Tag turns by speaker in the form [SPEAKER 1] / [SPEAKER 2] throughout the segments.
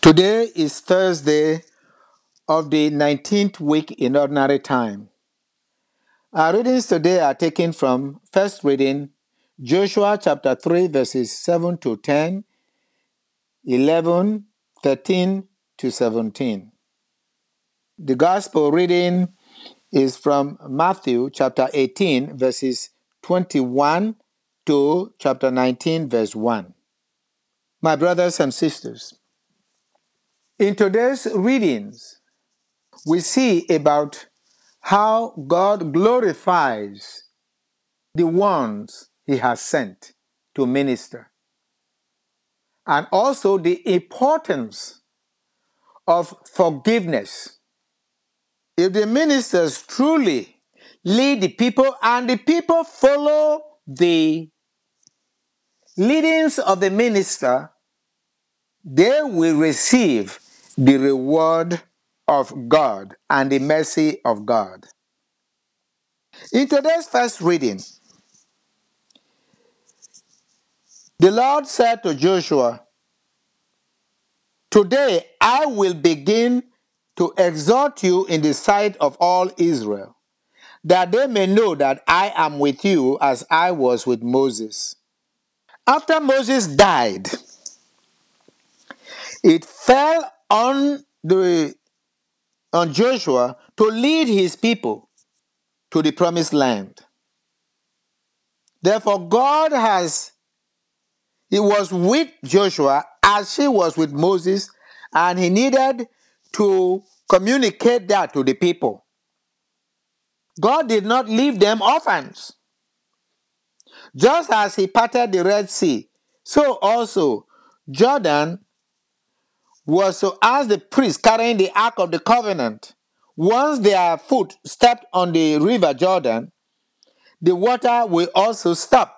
[SPEAKER 1] Today is Thursday of the 19th week in Ordinary Time. Our readings today are taken from first reading Joshua chapter 3, verses 7 to 10, 11, 13 to 17. The gospel reading is from Matthew chapter 18, verses 21 to chapter 19, verse 1. My brothers and sisters, in today's readings, we see about how God glorifies the ones He has sent to minister, and also the importance of forgiveness. If the ministers truly lead the people and the people follow the leadings of the minister, they will receive the reward of God and the mercy of God. In today's first reading, the Lord said to Joshua, Today I will begin to exhort you in the sight of all Israel, that they may know that I am with you as I was with Moses. After Moses died, it fell on the on Joshua to lead his people to the promised land. Therefore, God has, He was with Joshua as He was with Moses, and He needed to communicate that to the people. God did not leave them orphans. Just as He parted the Red Sea, so also Jordan was to ask the priest carrying the Ark of the Covenant. Once their foot stepped on the river Jordan, the water will also stop.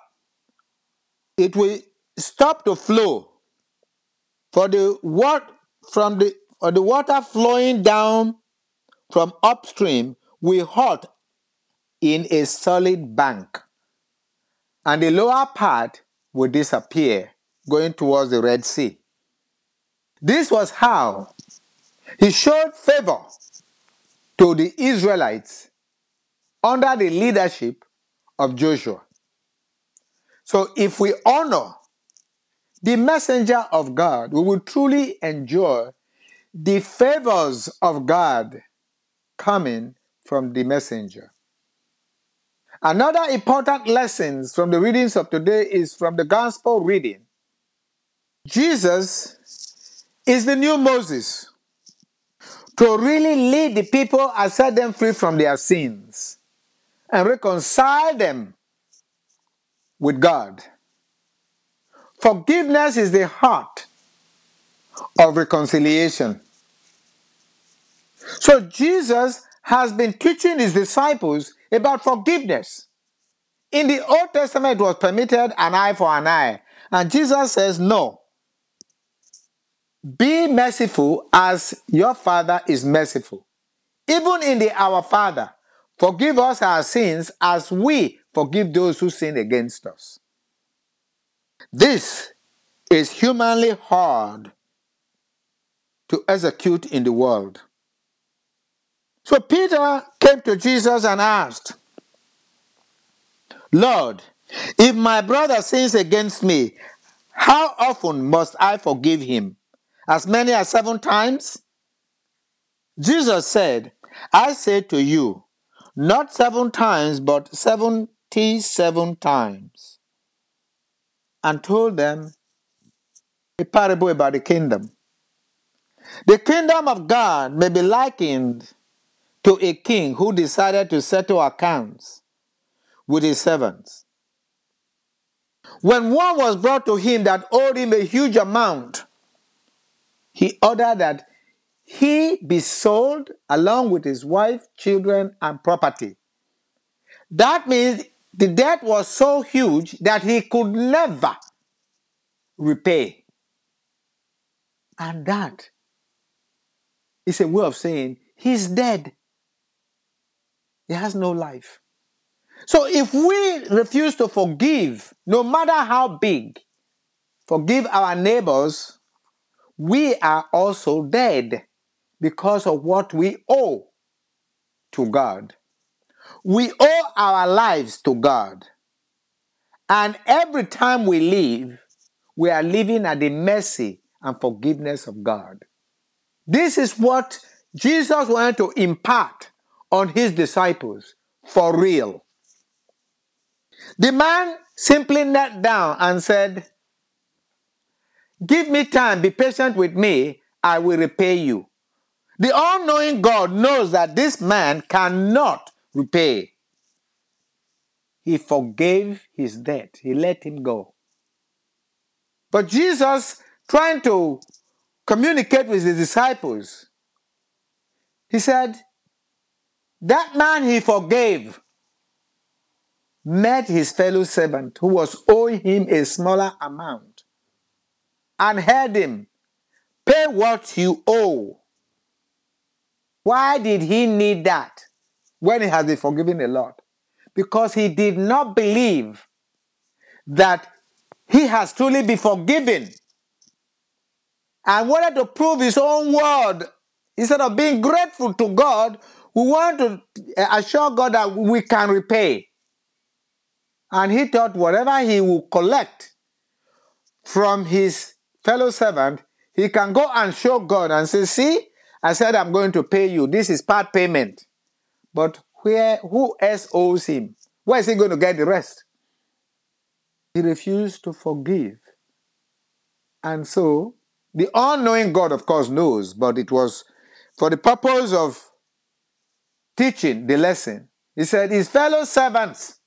[SPEAKER 1] It will stop to flow. For the what from the for the water flowing down from upstream will halt in a solid bank, and the lower part will disappear, going towards the Red Sea. This was how he showed favor to the Israelites under the leadership of Joshua. So, if we honor the messenger of God, we will truly enjoy the favors of God coming from the messenger. Another important lesson from the readings of today is from the gospel reading. Jesus is the new Moses to really lead the people and set them free from their sins and reconcile them with God. Forgiveness is the heart of reconciliation. So Jesus has been teaching his disciples about forgiveness. In the Old Testament, it was permitted an eye for an eye. And Jesus says, no. Be merciful as your Father is merciful. Even in the Our Father, forgive us our sins as we forgive those who sin against us. This is humanly hard to execute in the world. So Peter came to Jesus and asked, Lord, if my brother sins against me, how often must I forgive him? As many as seven times? Jesus said, I say to you, not seven times, but seventy seven times. And told them a parable about the kingdom. The kingdom of God may be likened to a king who decided to settle accounts with his servants. When one was brought to him that owed him a huge amount, he ordered that he be sold along with his wife, children, and property. That means the debt was so huge that he could never repay. And that is a way of saying he's dead. He has no life. So if we refuse to forgive, no matter how big, forgive our neighbors, we are also dead because of what we owe to God. We owe our lives to God. And every time we live, we are living at the mercy and forgiveness of God. This is what Jesus wanted to impart on his disciples for real. The man simply knelt down and said, Give me time, be patient with me, I will repay you. The all knowing God knows that this man cannot repay. He forgave his debt, he let him go. But Jesus, trying to communicate with his disciples, he said, That man he forgave met his fellow servant who was owing him a smaller amount and heard him, Pay what you owe. Why did he need that when he has been forgiven a lot? Because he did not believe that he has truly been forgiven and wanted to prove his own word. Instead of being grateful to God, we want to eh, assure God that we can repay. And he thought whatever he will collect from his fellow servant, he can go and show God and say, See, I said I'm going to pay you. This is part payment. But where who else owes him? Where is he going to get the rest? He refused to forgive. And so the all-knowing God, of course, knows, but it was for the purpose of teaching the lesson. He said his fellow servants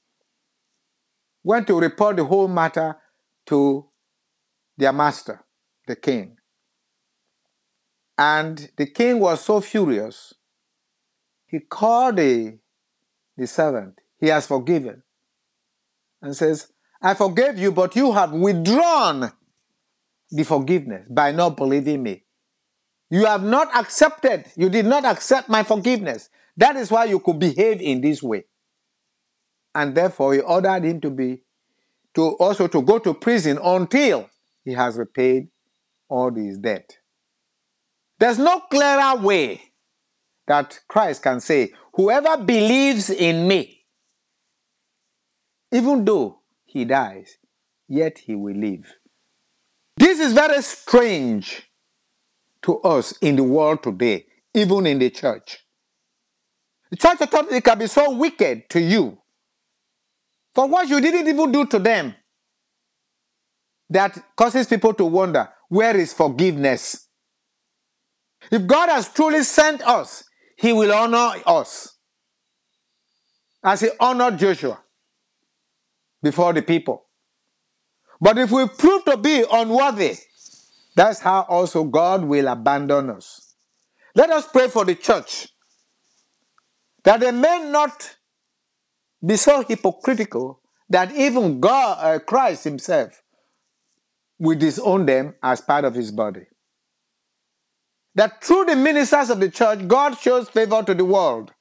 [SPEAKER 1] went to report the whole matter to their master, the king. And the king was so furious, he called the, the servant he has forgiven and says, I forgave you, but you have withdrawn the forgiveness by not believing me. You have not accepted, you did not accept my forgiveness. That is why you could behave in this way. And therefore, he ordered him to be, to also to go to prison until he has repaid all his debt. There's no clearer way that Christ can say, Whoever believes in me, even though he dies, yet he will live. This is very strange to us in the world today, even in the church. The church authority can be so wicked to you for what you didn't even do to them that causes people to wonder where is forgiveness? If God has truly sent us, He will honor us as He honored Joshua before the people. But if we prove to be unworthy, that's how also God will abandon us. Let us pray for the church that they may not be so hypocritical that even God, uh, Christ Himself, will disown them as part of His body that through the ministers of the church, God shows favor to the world.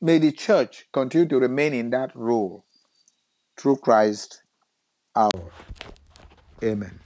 [SPEAKER 1] May the church continue to remain in that role through Christ our Amen.